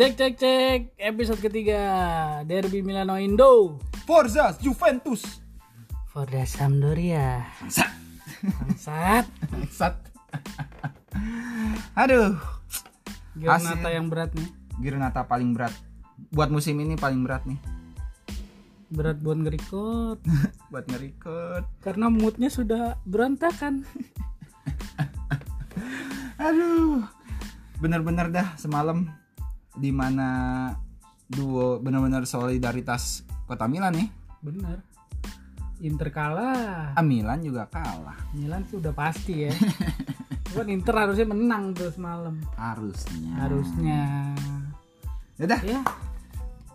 Cek cek cek episode ketiga Derby Milano Indo Forza Juventus. Forza Sampdoria Bangsat. Bangsat Bangsat. Aduh, Hasil. yang berat nih Giornata paling berat. Buat musim ini paling berat nih. Berat buat ngerikot Buat ngerikut. Karena moodnya sudah berantakan Aduh. Bener-bener dah semalam di mana duo bener-bener solidaritas Kota Milan nih. Bener Inter kalah Ah, Milan juga kalah. Milan tuh udah pasti ya Cuman Inter harusnya menang tuh semalam Harusnya. Harusnya Yaudah, Ya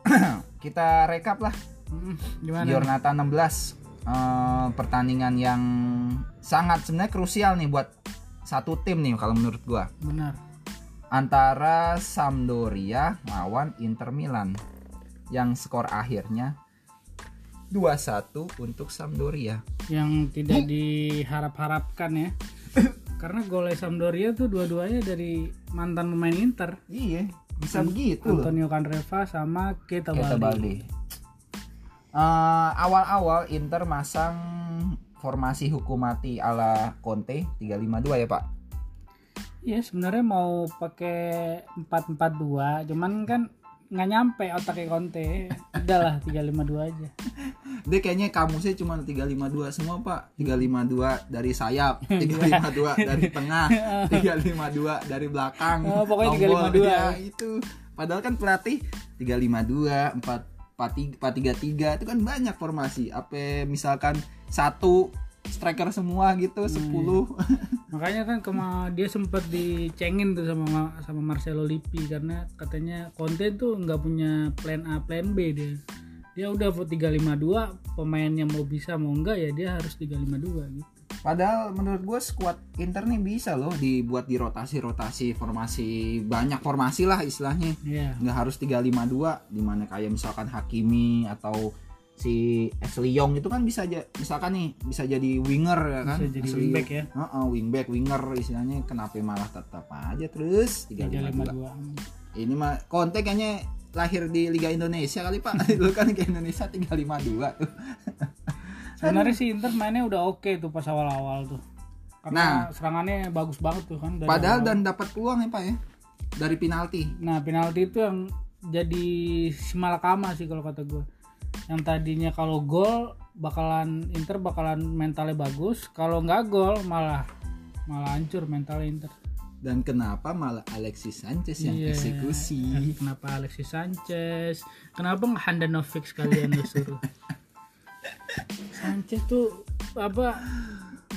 kita rekap lah. Gimana? Giornata 16 eh, pertandingan yang sangat sebenarnya krusial nih buat satu tim nih kalau menurut gua Benar antara Sampdoria lawan Inter Milan yang skor akhirnya 2-1 untuk Sampdoria. yang tidak diharap-harapkan ya karena gol Sampdoria tuh dua-duanya dari mantan pemain Inter Iya, bisa begitu loh. Antonio Candreva sama Keita Kita Baldi Balde. Eh, awal-awal Inter masang formasi hukum mati ala Conte 352 ya, Pak? Iya sebenarnya mau pakai 442 cuman kan nggak nyampe otaknya Conte udahlah 352 aja. Dia kayaknya kamusnya cuma 352 semua pak. 352 dari sayap 352 dari tengah 352 dari belakang Oh, pokoknya tombol. 352. Ya, itu. Padahal kan pelatih 352 4 433 itu kan banyak formasi. Apa misalkan satu striker semua gitu 10 makanya kan kema dia sempat dicengin tuh sama sama Marcelo Lippi karena katanya Conte tuh nggak punya plan A plan B dia. Dia udah 352 pemainnya mau bisa mau enggak ya dia harus 352 gitu. Padahal menurut gue squad Inter nih bisa loh dibuat di rotasi-rotasi formasi banyak formasi lah istilahnya. Iya. Nggak harus 352 di mana kayak misalkan Hakimi atau si Ashley Young itu kan bisa aja misalkan nih bisa jadi winger ya kan? Bisa jadi Ashley wingback ya. Heeh, wingback winger istilahnya. Kenapa malah tetap aja terus? 352 352 ini mah Conte kayaknya lahir di Liga Indonesia kali Pak. Dulu kan ke Indonesia 352 tuh. Sebenarnya sih Inter mainnya udah oke tuh pas awal-awal tuh. Karena serangannya bagus banget tuh kan dari padahal awal. dan dapat peluang ya Pak ya? Dari penalti. Nah penalti itu yang jadi simalakama sih kalau kata gue. Yang tadinya kalau gol bakalan Inter bakalan mentalnya bagus, kalau nggak gol malah malah hancur mentalnya Inter. dan kenapa malah Alexis Sanchez yang Iya. eksekusi Kenapa Alexis Sanchez? Kenapa nggak Handanovic sekalian lu suruh? Sanchez tuh apa?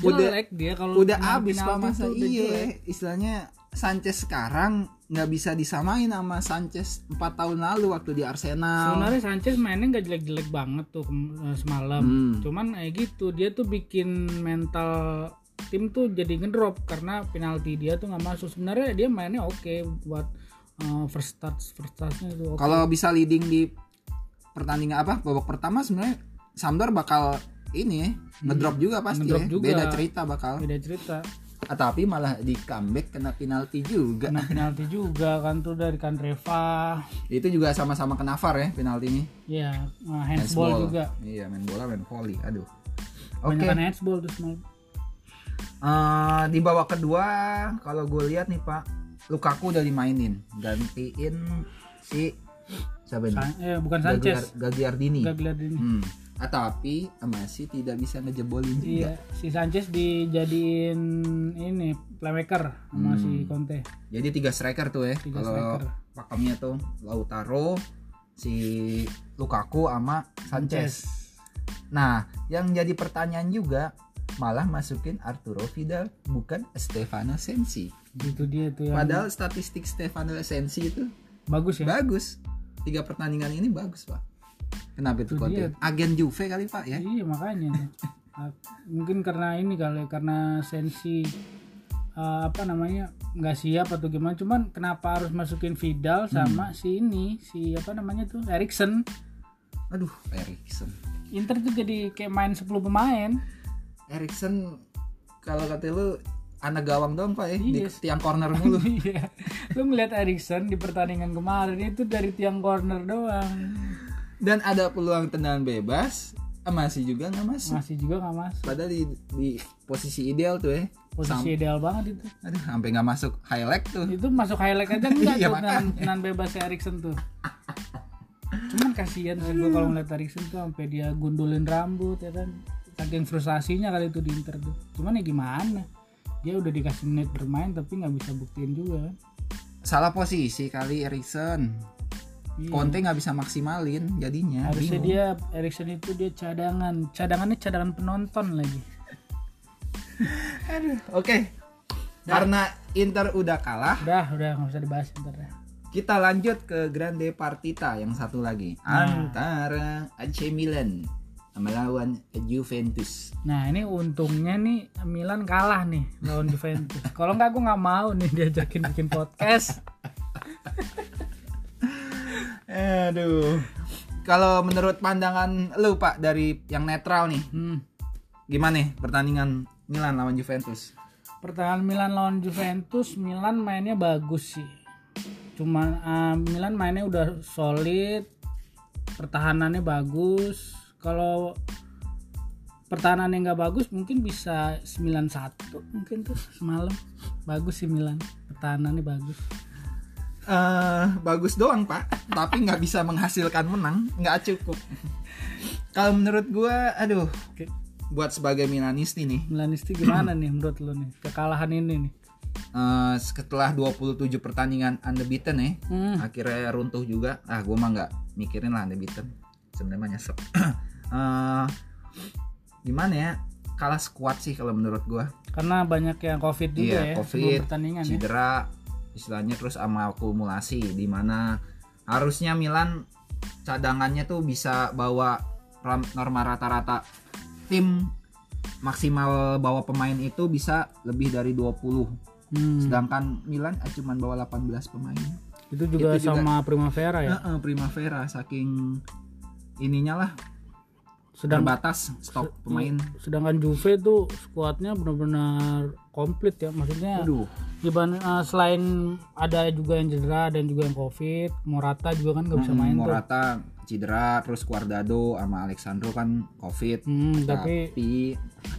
Udah- Jelek dia kalau udah main abis pak penalti masa udah iya istilahnya Sanchez sekarang nggak bisa disamain sama Sanchez 4 tahun lalu waktu di Arsenal Sebenarnya Sanchez mainnya nggak jelek-jelek banget tuh eh, semalam. Hmm. Cuman kayak gitu dia tuh bikin mental tim tuh jadi ngedrop karena penalti dia tuh nggak masuk. Sebenarnya dia mainnya oke buat eh, first touch first touchnya itu oke. kalau bisa leading di pertandingan apa babak pertama sebenarnya Sampdoria bakal ini ya ngedrop juga pasti Ngedrop ya. juga. beda cerita bakal Beda cerita. Ah, tapi malah di comeback kena penalti juga Kena penalti juga kan tuh dari Kandreva. itu juga sama-sama kena VAR ya penalti ini Ya, eh, handsball juga. iya main bola main volley aduh oke handsball tuh semalam. Eh, di babak kedua kalau gue lihat nih Pak Lukaku udah dimainin gantiin si siapa ini San- eh, bukan Sanchez, Gagliar- Gagliardini Gagliardini. hmm. Ah, tapi masih tidak bisa ngejebolin juga. Iya, si Sanchez dijadiin ini playmaker sama si Conte. jadi tiga striker tuh ya kalau pakemnya tuh Lautaro si Lukaku sama Sanchez. Nah yang jadi pertanyaan juga malah masukin Arturo Vidal bukan Stefano Sensi. Itu dia tuh yang padahal statistik Stefano Sensi itu bagus ya. bagus. Tiga pertandingan ini bagus pak kenapa itu Itu Conte dia. agen Juve kali pak ya Iya makanya. Ah, Mungkin karena ini kali karena sensi eh, apa namanya nggak siap atau gimana. Cuman kenapa harus masukin Vidal sama si ini si apa namanya tuh Erikson. aduh Erikson Inter tuh jadi kayak main 10 pemain. Erikson kalau kata lu anak gawang doang pak eh di Iya. tiang corner mulu Iya. Lu ngeliat Erikson di pertandingan kemarin itu dari tiang corner doang. Dan ada peluang tendangan bebas eh, masih juga nggak masuk Masih juga nggak masuk. padahal di, di posisi ideal tuh eh Posisi ideal banget itu. aduh sampai nggak masuk highlight tuh Itu masuk highlight aja enggak Iya, tuh tendangan bebas Erikson tuh. Cuman kasihan sih gue kalau ngeliat Erikson tuh sampai dia gundulin rambut ya kan. Saking frustasinya kali itu di Inter tuh. Cuman ya gimana? Dia udah dikasih menit bermain tapi nggak bisa buktiin juga kan. salah posisi kali Erikson Iya. Conte nggak bisa maksimalin jadinya Harusnya bingung. dia Erikson itu dia cadangan. Cadangannya cadangan penonton lagi. Aduh, oke karena Inter udah kalah Udah, udah nggak usah dibahas ntar dah. kita lanjut ke Grande Partita yang satu lagi Nah. antara AC Milan melawan Juventus Nah ini untungnya nih Milan kalah nih lawan Juventus. Kalau nggak gue nggak mau nih diajakin bikin podcast. Aduh. Kalau menurut pandangan lu Pak dari yang netral nih, Hmm. gimana nih pertandingan Milan lawan Juventus? Pertahanan Milan lawan Juventus, Milan mainnya bagus sih. Cuman eh, Milan mainnya udah solid, pertahanannya bagus. Kalau pertahanannya nggak bagus mungkin bisa 9-1 mungkin tuh semalam. Bagus sih Milan, pertahanannya bagus. Eh bagus doang Pak, tapi nggak bisa menghasilkan menang, nggak cukup. Kalau menurut gua, aduh, Oke. buat sebagai Milanisti nih, Milanisti gimana nih menurut lo nih kekalahan ini nih? eh, setelah 27 pertandingan unbeaten ya, Hmm. akhirnya runtuh juga. Ah, gua mah nggak mikirin lah unbeaten. Sebenarnya nyesek. Eh, gimana ya? Kalah squad sih kalau menurut gua. Karena banyak yang covid juga Iya, ya Covid, pertandingan ya. Istilahnya terus sama akumulasi di mana harusnya Milan cadangannya tuh bisa bawa norma rata-rata. Tim maksimal bawa pemain itu bisa lebih dari 20 Hmm. sedangkan Milan eh, cuman bawa 18 pemain. Itu juga Itu juga- sama Primavera ya. Heeh, Primavera saking ininya lah. Sedang terbatas stok pemain. sedangkan Juve tuh skuadnya benar-benar komplit ya. Maksudnya aduh dibanding eh, selain ada juga yang cedera dan juga yang covid, Morata juga kan nggak bisa Mm, main tuh. Morata cedera terus Guardado sama Alexandro kan covid Hmm, tapi tapi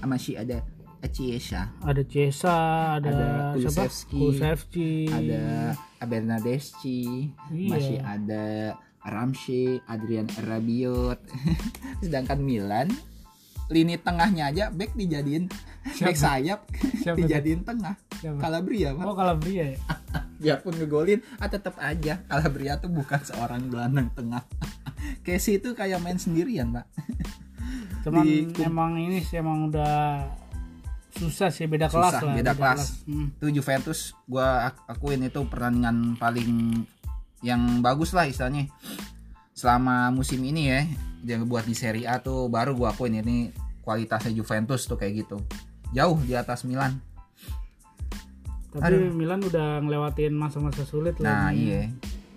masih ada Chiesa ada Cesa, ada, Ada? Kulusevski, Kulusevski. ada Bernadeschi Iya. masih ada Ramsey Adrian Rabiot sedangkan Milan lini tengahnya aja back dijadiin back sayap Siapa dijadiin tengah Siapa? Calabria Pak. Oh Calabria ya. biarpun ngegolin ah tetap aja Calabria tuh bukan seorang gelandang tengah Casey itu kayak main sendirian pak Cuman Di- emang ini sih emang udah susah sih beda kelas Susah, lah. beda kelas. Hmm. itu Juventus gua ak- akuin itu pertandingan paling yang bagus lah istilahnya selama musim ini ya yang buat di Serie A tuh baru gua akuin ini kualitasnya Juventus tuh kayak gitu jauh di atas Milan Tapi Milan udah ngelewatin masa-masa sulit nah lah. nih. iya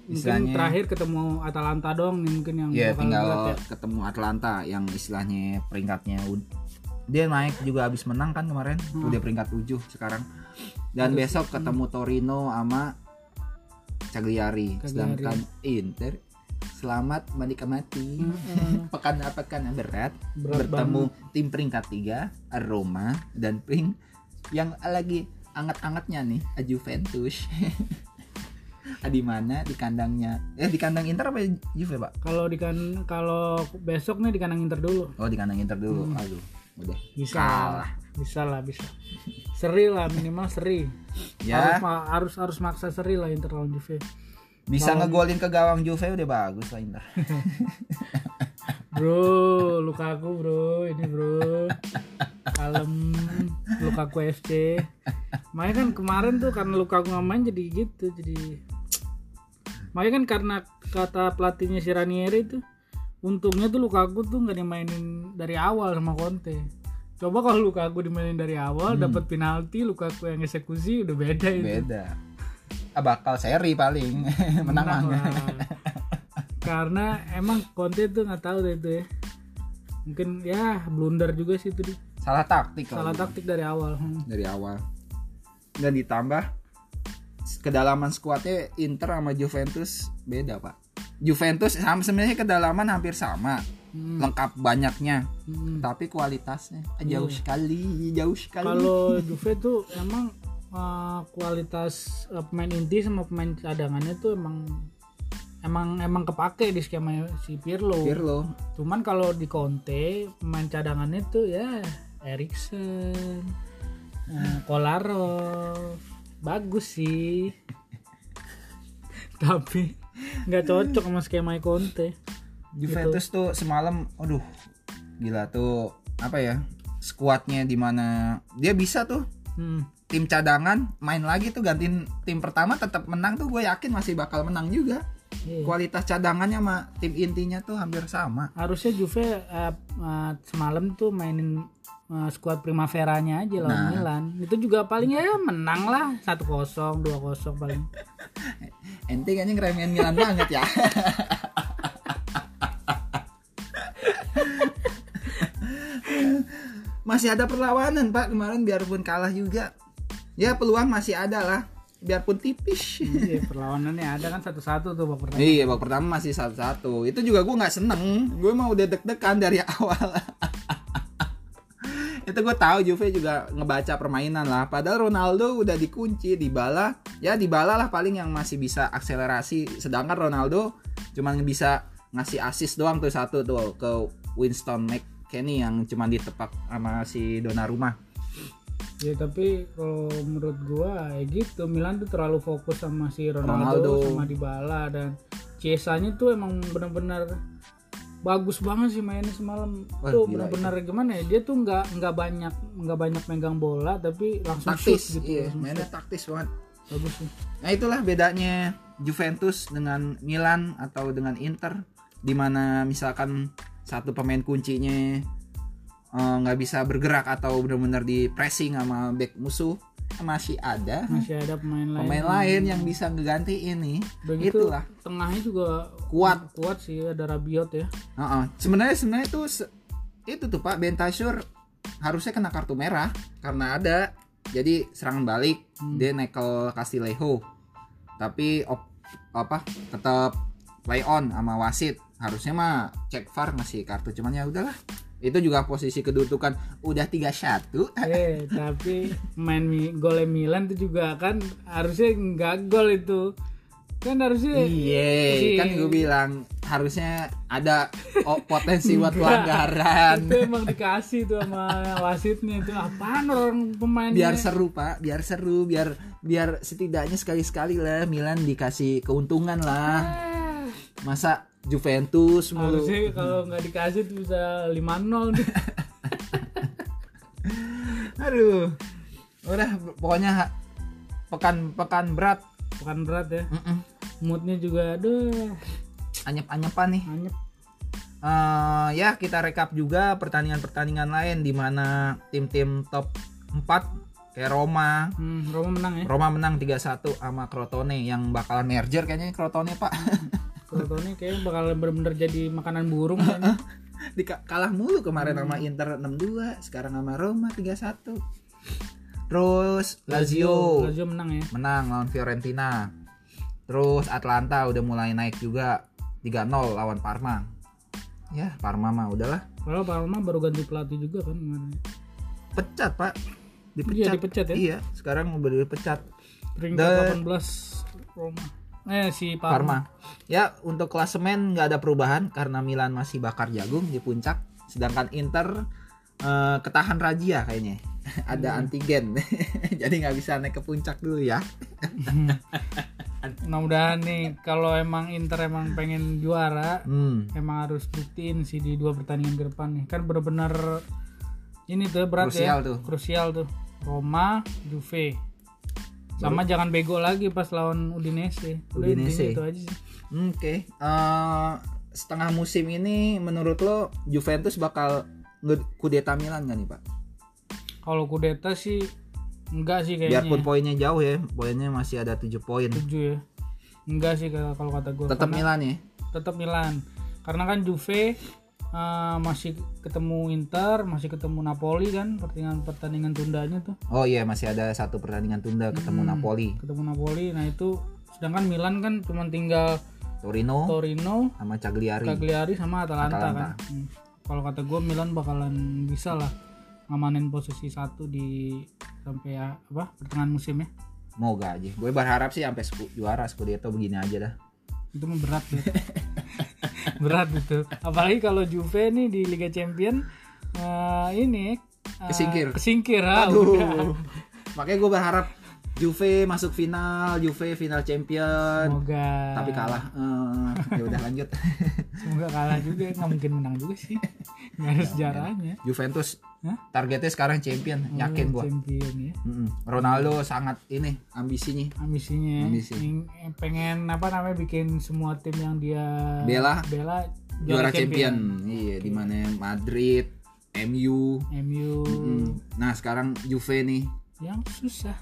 Mungkin istilahnya terakhir ketemu Atalanta doang nih mungkin yang ya bakal tinggal berat ya. ketemu Atlanta yang istilahnya peringkatnya dia naik juga habis menang kan kemarin Hmm. udah peringkat 7 sekarang dan besok ketemu Torino sama Cagliari Cagliari. sedangkan Inter selamat menikmati pekan-pekan yang berat, Berat bertemu tim peringkat 3 Roma dan pring yang lagi anget-angetnya nih Juventus di mana di kandangnya eh di kandang Inter apa Juve pak Kalau di kan kalau besok nih di kandang Inter dulu. oh di kandang Inter dulu Hmm. aduh udah Bisa. Kalah. Bisa lah, bisa. Seri lah minimal seri. ya Harus harus harus maksa seri lah Inter lawan Juve. Bisa Kalau- ngegolin ke gawang Juve udah bagus lah Inter Bro, Lukaku bro, ini bro. Kalem Lukaku FC. Makanya kan kemarin tuh karena Lukaku nggak main jadi gitu, jadi Makanya kan karena kata pelatihnya si Ranieri tuh untungnya tuh Lukaku tuh nggak dimainin dari awal sama Conte. Coba kalau Lukaku dimainin dari awal dapat penalti, Lukaku yang eksekusi udah beda itu. beda bakal seri paling menang Menang lah. Karena emang Conte tuh nggak tahu deh itu ya. Mungkin ya blunder juga sih itu salah taktik kalau Salah taktik dari awal. Hmm. dari awal dan ditambah kedalaman skuadnya Inter sama Juventus beda pak Juventus sama sebenarnya kedalaman hampir sama Hmm. lengkap banyaknya Hmm. tapi kualitasnya jauh Iya. sekali jauh sekali Kalau Juve tuh emang uh, kualitas uh, pemain inti sama pemain cadangannya tuh emang emang emang kepake di skema si Pirlo. Pirlo Cuman kalau di Conte pemain cadangannya tuh ya Erikson, uh, Kolarov, bagus sih. Tapi nggak cocok sama skema Conte. Juventus tuh semalam aduh gila tuh apa ya skuadnya di mana dia bisa tuh Hmm. Tim cadangan main lagi tuh gantiin tim pertama tetap menang tuh gue yakin masih bakal menang juga. Iya. kualitas cadangannya sama tim intinya tuh hampir sama. Harusnya Juve uh, uh, semalam tuh mainin uh, skuad Primaveranya aja lawan Nah. Milan. Itu juga paling ya menang lah. 1-0 2-0 paling. Ente kayaknya ngeremehin Milan banget ya. Masih ada perlawanan pak kemarin biarpun kalah juga ya peluang masih ada lah biarpun tipis iya perlawanannya ada kan satu-satu tuh babak pertama Iya, babak pertama masih satu-satu. Itu juga gue nggak seneng. Gue mah udah deg-degan dari awal. itu gue tahu Juve juga ngebaca permainan lah. Padahal Ronaldo udah dikunci di bala. Ya di bala lah paling yang masih bisa akselerasi. Sedangkan Ronaldo cuma bisa ngasih assist doang tuh satu tuh ke Winston McKennie yang cuma ditepak sama si Donnarumma. Ya tapi kalau menurut gua ya gitu Milan tuh terlalu fokus sama si Ronaldo, Ronaldo. sama Dybala dan Chiesa-nya tuh emang benar-benar bagus banget sih mainnya semalam Wah, tuh benar-benar gimana ya dia tuh nggak nggak banyak nggak banyak megang bola tapi langsung Taktis, shoot gitu iya, langsung mainnya shoot. taktis banget. bagus sih Nah itulah bedanya Juventus dengan Milan atau dengan Inter di mana misalkan satu pemain kuncinya eh, nggak bisa bergerak atau benar-benar di pressing sama back musuh masih ada masih ada pemain lain. pemain lain yang bisa ngeganti ini. Begitu itulah. tengahnya juga Kuat. kuat sih ada Rabiot ya. Heeh. sebenarnya sebenarnya itu itu tuh Pak Bentasur harusnya kena kartu merah karena ada. Jadi serangan balik Hmm. dia nekel Castillejo. Tapi op, apa tetap play on sama wasit. Harusnya mah cek VAR ngasih kartu cuman ya udahlah itu juga posisi kedudukan udah 3-1 eh tapi main golnya Milan itu juga kan harusnya nggak gol itu. Kan harusnya Iya, kan gue bilang harusnya ada oh, potensi buat pelanggaran. itu emang dikasih tuh sama wasitnya itu. Apaan orang pemainnya? Biar seru pak. Biar seru biar biar setidaknya sekali sekali lah Milan dikasih keuntungan lah. Ah, masa Juventus mulu. Harusnya kalau nggak dikasih tuh bisa 5-0 nih. Aduh. Udah pokoknya ha- pekan pekan berat. Berat ya. Mm-mm. moodnya juga aduh. Anyep anyepan nih. Anyep. Eh, ya kita rekap juga pertandingan pertandingan lain di mana tim-tim top 4 kayak Roma. Hmm, Roma menang ya. Roma menang 3-1 sama Crotone yang bakalan merger kayaknya Crotone pak Crotone kayaknya bakal bener-bener jadi makanan burung kayaknya. Di kalah mulu kemarin sama Inter 6-2 sekarang sama Roma 3-1 terus Lazio. Lazio menang ya? Menang lawan Fiorentina. Terus Atlanta udah mulai naik juga 3-0 lawan Parma. Ya Parma mah udahlah. Kalau Parma baru ganti pelatih juga kan kemarin. Pecat pak. Iya dipecat. dipecat ya? Iya sekarang udah dipecat. Peringkat Dan- 18 Roma eh si Parma, Parma. Ya untuk klasemen nggak ada perubahan karena Milan masih bakar jagung di puncak sedangkan Inter eh, ketahan razia kayaknya. Ada antigen. Jadi nggak bisa naik ke puncak dulu ya. Mudah-mudahan nih kalau emang Inter emang pengen juara hmm. emang harus buktiin sih di dua pertandingan ke depan nih. Kan bener-bener ini tuh berat Krusial ya tuh. krusial tuh. Roma Juve sama jangan bego lagi pas lawan Udinese Udinese. itu aja sih Oke, eh, setengah musim ini menurut lo Juventus bakal kudeta Milan gak nih pak? kalau kudeta sih enggak sih kayaknya Biarpun poinnya jauh ya, poinnya masih ada 7 poin. tujuh ya enggak sih kalau kalau kata gue Tetap Milan ya. tetap Milan karena kan Juve eh, masih ketemu Inter, masih ketemu Napoli kan pertandingan pertandingan tundanya tuh. Oh iya masih ada satu pertandingan tunda ketemu Hmm. Napoli, Ketemu Napoli. Nah, itu sedangkan Milan kan cuma tinggal Torino Torino, sama Cagliari. Cagliari sama Atalanta, Atalanta. kan. Hmm. Kalau kata gue Milan bakalan bisa lah ngamanin posisi satu di sampai ya, apa pertengahan musim ya. Moga aja. Gue berharap sih sampai juara Scudetto begini aja dah. Itu berat ya. berat itu. Apalagi kalau Juve nih di Liga Champion eh, ini eh, Kesingkir. Kesingkir ah, udah. Aduh. Makanya gue berharap Juve masuk final, Juve final champion. Semoga Tapi kalah. Eh, ya udah lanjut. Semoga kalah juga nggak mungkin menang juga sih. Nggak ada sejarahnya. Juventus Hah? targetnya sekarang champion, yakin Oh, gua. Champion ya. Mm-mm. Ronaldo sangat ini ambisinya. ambisinya Ambisi. Ing- pengen apa namanya bikin semua tim yang dia Bela. bela Juara champion. Iya, di mana Madrid, MU. MU Mm. Nah, sekarang Juve nih yang susah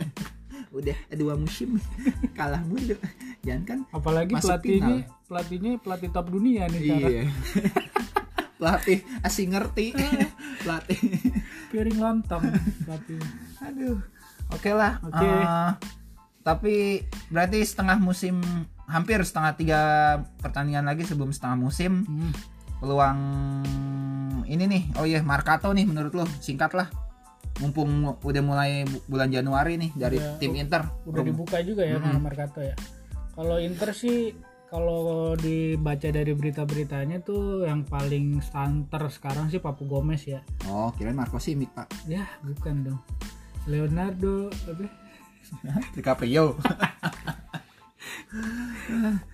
udah dua musim kalah mulu. Jangan kan apalagi pelatihnya pelatihnya pelatih top dunia nih Iya. Pelatih asing ngerti. Pelatih. piring lontong pelatih Aduh. Oke lah. Oke. Eh, tapi berarti setengah musim hampir setengah tiga pertandingan lagi sebelum setengah musim Hmm, peluang ini nih. Oh iya, Marcato nih menurut lo singkat lah. Mumpung udah mulai bu- bulan Januari nih dari Udah- tim Inter. udah dibuka juga ya sama Mercato ya kalau Inter sih kalau dibaca dari berita-beritanya tuh yang paling santer sekarang sih Papu Gomez ya Oh, kirain Marco Simic, Pak. ya bukan dong Leonardo apa DiCaprio.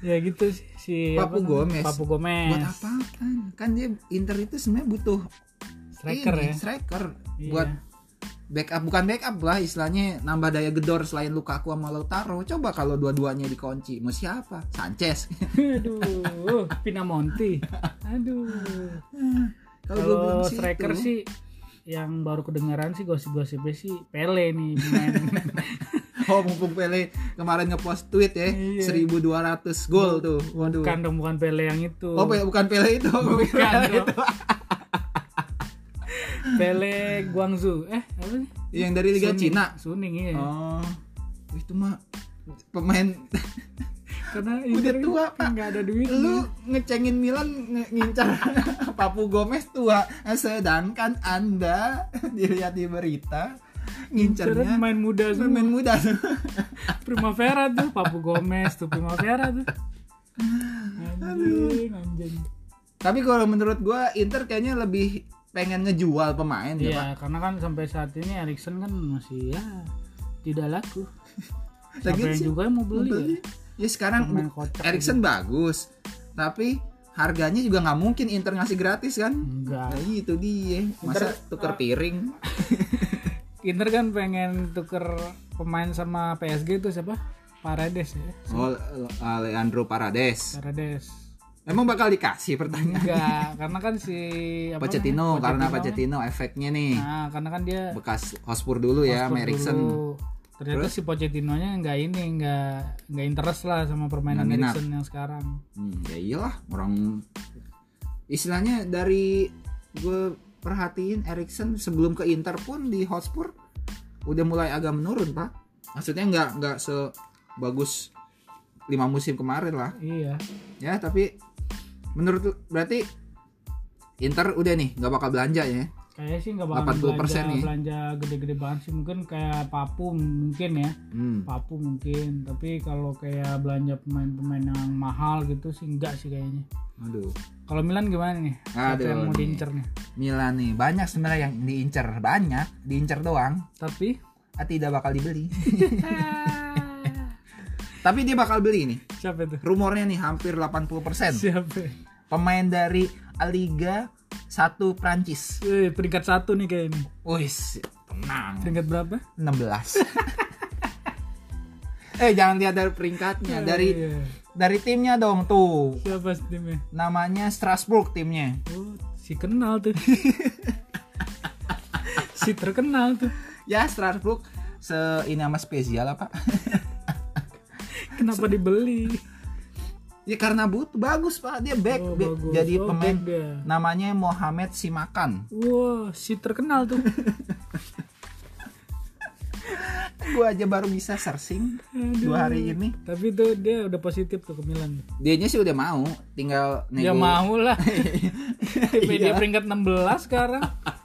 ya gitu sih si Papu apa? Gomez. Papu Gomez Buat apa kan? Kan dia Inter itu sebenarnya butuh striker ini, ya striker Iya. buat backup bukan backup lah istilahnya. Nambah daya gedor selain Lukaku sama Lautaro. Coba kalau dua-duanya dikunci mau siapa? Sanchez. Aduh Pinamonti. Aduh. Kalau striker itu. sih yang baru kedengaran sih gosip-gosipnya sih Pele nih pemain. Oh mumpung Pele kemarin ngepost tweet ya Iya. 1200 gol tuh. Waduh. Bukan dong bukan Pele yang itu. Oh bukan Pele itu bukan dong. itu Pele Guangzhou. Eh apa sih? Yang dari Liga Suning. Cina. Suning iya. Oh. Itu mah pemain karena udah tua, Pak. nggak ada duit lu ngecengin Milan nge- ngincar Papu Gomez tua. Sedangkan anda dilihat di berita ngincarnya main muda semua. pemain muda. Primavera tuh Papu Gomez tuh Primavera tuh. Anjing anjing. Tapi kalau menurut gua Inter kayaknya lebih pengen ngejual pemain ya Pak Iya, karena kan sampai saat ini Erikson kan masih ya tidak laku. Siapa yang sih, juga yang mau beli, Beli. ya sekarang Pemain kocak Erikson bagus tapi harganya juga nggak mungkin Inter ngasih gratis kan ya? Enggak. nah itu dia masa Inter- tuker piring Inter kan pengen tuker pemain sama PSG itu siapa? Paredes ya. oh Leandro Parades Paredes. Emang bakal dikasih pertanyaan Enggak, karena kan si apa Pochettino namanya? karena Pochettino Pochettino efeknya nih Nah, karena kan dia bekas Hotspur dulu ya Hotspur Erikson dulu. Ternyata si Pochettino-nya nggak ini, nggak nggak interest lah sama permainan. Erikson yang sekarang. hmm, ya iyalah orang istilahnya dari gue perhatiin Erikson sebelum ke Inter pun di Hotspur udah mulai agak menurun pak maksudnya nggak nggak sebagus lima musim kemarin lah Iya. ya tapi menurut berarti Inter udah nih nggak bakal belanja ya? Kayaknya sih nggak bakal 80% belanja, nih. belanja gede-gede banget sih. Mungkin kayak Papu mungkin ya. Hmm. Papu mungkin. Tapi kalau kayak belanja pemain-pemain yang mahal gitu sih enggak sih kayaknya. Aduh. Kalau Milan gimana nih? Aduh, yang mau diincer nih. Milan nih banyak sebenarnya yang diincer banyak diincer doang. Tapi? Ah, tidak bakal dibeli tapi dia bakal beli nih siapa itu? Rumornya nih hampir 80% siapa? Pemain dari Liga 1 Prancis. Eh, peringkat satu nih kayak ini. Wis tenang. Peringkat berapa? 16 eh jangan lihat dari peringkatnya dari Iya. dari timnya dong tuh. Siapa timnya? Namanya Strasbourg timnya. Oh si kenal tuh. Si terkenal tuh. Ya Strasbourg se ini nama spesial apa kenapa dibeli Ya karena butuh bagus pak dia back, Oh, back. bagus. jadi Oh, pemain back namanya Mohamed Simakan. Wah, si terkenal tuh. Gue aja baru bisa searching dua hari ini. Tapi tuh dia udah positif tuh ke Milan. Dianya sih udah mau, tinggal nego. Ya mau lah. Tapi dia peringkat 16 sekarang.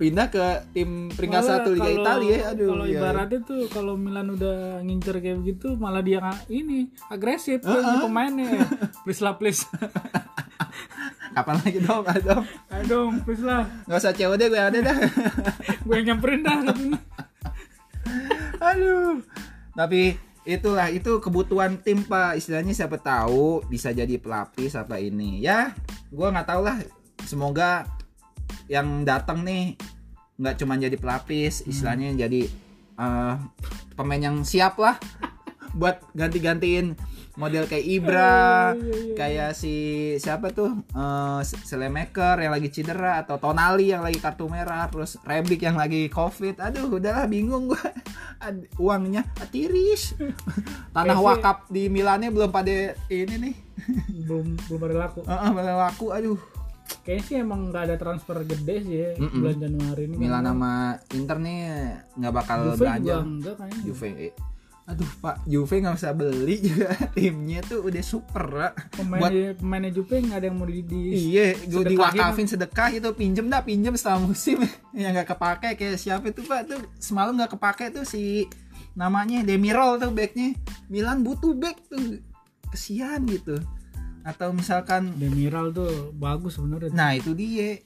Pindah ke tim peringkat Malah satu Liga Italia. Aduh. Kalau iya. ibaratnya tuh kalau Milan udah ngincer kayak begitu malah dia ini agresif tuh si pemainnya. Please lah please. Kapan lagi dong, ayo dong. Please lah. Gak usah COD gue ada dah. Gue yang nyamperin dah. Aduh. Tapi itulah itu kebutuhan tim pak istilahnya siapa tahu bisa jadi pelapis apa ini ya gua nggak tahu lah semoga yang datang nih nggak cuma jadi pelapis istilahnya jadi eh, pemain yang siap lah buat ganti-gantiin model kayak Ibra Iya, iya, iya. kayak si siapa tuh eh Selemaker yang lagi cedera atau Tonali yang lagi kartu merah terus Rebic yang lagi covid. Aduh udahlah bingung gua. Ad- uangnya tiris tanah wakaf di Milannya belum pada ini nih. Belum belum ada laku. Heeh, belum laku aduh Kayaknya sih emang nggak ada transfer gede sih ya Mm-mm. bulan Januari ini. Milan kan. sama Inter nih nggak bakal Juve belanja juga enggak kayaknya. Juve aduh pak Juve nggak usah beli juga timnya tuh udah super Pak. Pemain buat pemainnya Juve nggak ada yang mau di, di Iya, gue diwakafin sedekah itu pinjem dah pinjem setelah musim yang nggak kepake kayak siapa itu pak tuh semalam nggak kepake tuh si namanya Demirol tuh backnya Milan butuh back tuh kesian gitu atau misalkan Demiral tuh bagus sebenarnya. nah itu dia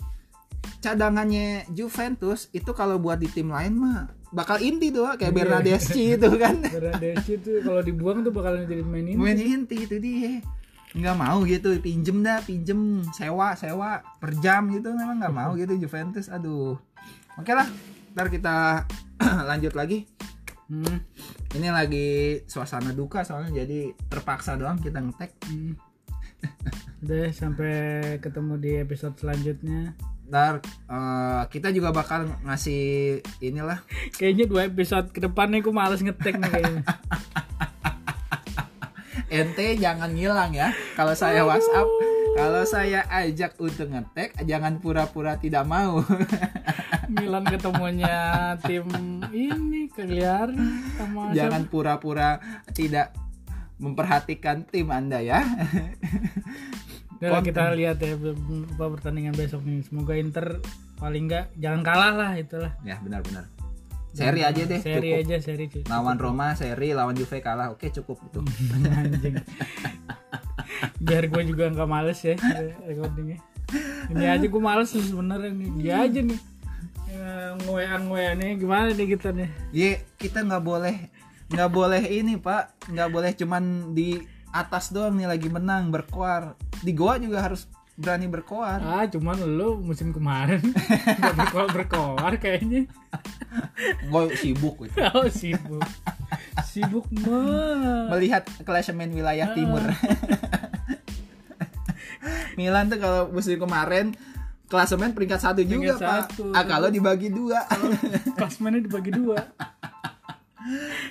cadangannya Juventus itu kalau buat di tim lain mah bakal inti tuh kayak Iya. Bernardeschi itu kan Bernadeschi tuh kalau dibuang tuh bakalan jadi main ini. main inti itu dia nggak mau gitu pinjem dah pinjem sewa sewa per jam gitu memang nggak mau gitu Juventus aduh oke lah ntar kita lanjut lagi Hmm. ini lagi suasana duka soalnya jadi terpaksa doang kita ngetek Hmm. Udah sampai ketemu di episode selanjutnya. ntar eh, kita juga bakal ngasih inilah. Kayaknya dua episode ke depan nih gue males ngetek nih kayaknya. ente jangan ngilang ya. Kalau saya WhatsApp kalau saya ajak untuk ngetek jangan pura-pura tidak mau. Milan ketemunya tim ini sama jangan pura-pura tidak memperhatikan tim anda ya Udah konten. kita lihat ya pertandingan besok nih. Semoga Inter paling enggak jangan kalah lah itulah. ya benar-benar seri aja deh Seri cukup aja seri cuy. lawan Roma seri lawan Juve kalah oke cukup itu Anjing. Biar gue juga nggak males ya recordingnya. Ini aja gue males sebenarnya nih. Dia aja nih. Ngoean ngoeannya gimana nih kita nih? Ye, kita nggak boleh nggak boleh ini pak nggak boleh cuman di atas doang nih lagi menang berkoar di goa juga harus berani berkoar Ah, cuman lu musim kemarin nggak berkoar berkoar kayaknya. gue sibuk gitu. Oh sibuk, sibuk mah. melihat klasemen wilayah timur Milan tuh kalau musim kemarin klasemen peringkat satu juga Peringkat pak satu. ah, kalau dibagi dua Klasmennya dibagi dua.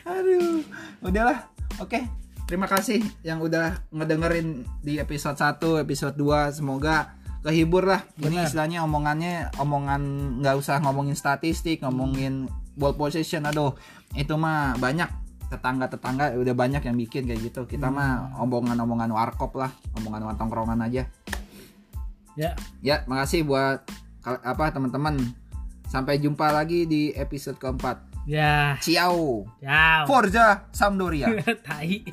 Aduh. Udahlah. Oke. Terima kasih yang udah ngedengerin di episode 1 episode 2 semoga kehibur lah. Ini Benar. istilahnya omongannya omongan nggak usah ngomongin statistik ngomongin ball possession aduh itu mah banyak tetangga-tetangga udah banyak yang bikin kayak gitu. Kita mah omongan-omongan warkop lah omongan tongkrongan aja. Ya, ya makasih buat apa teman-teman. Sampai jumpa lagi di episode keempat ya, ciao ya. Forza Sampdoria Tai.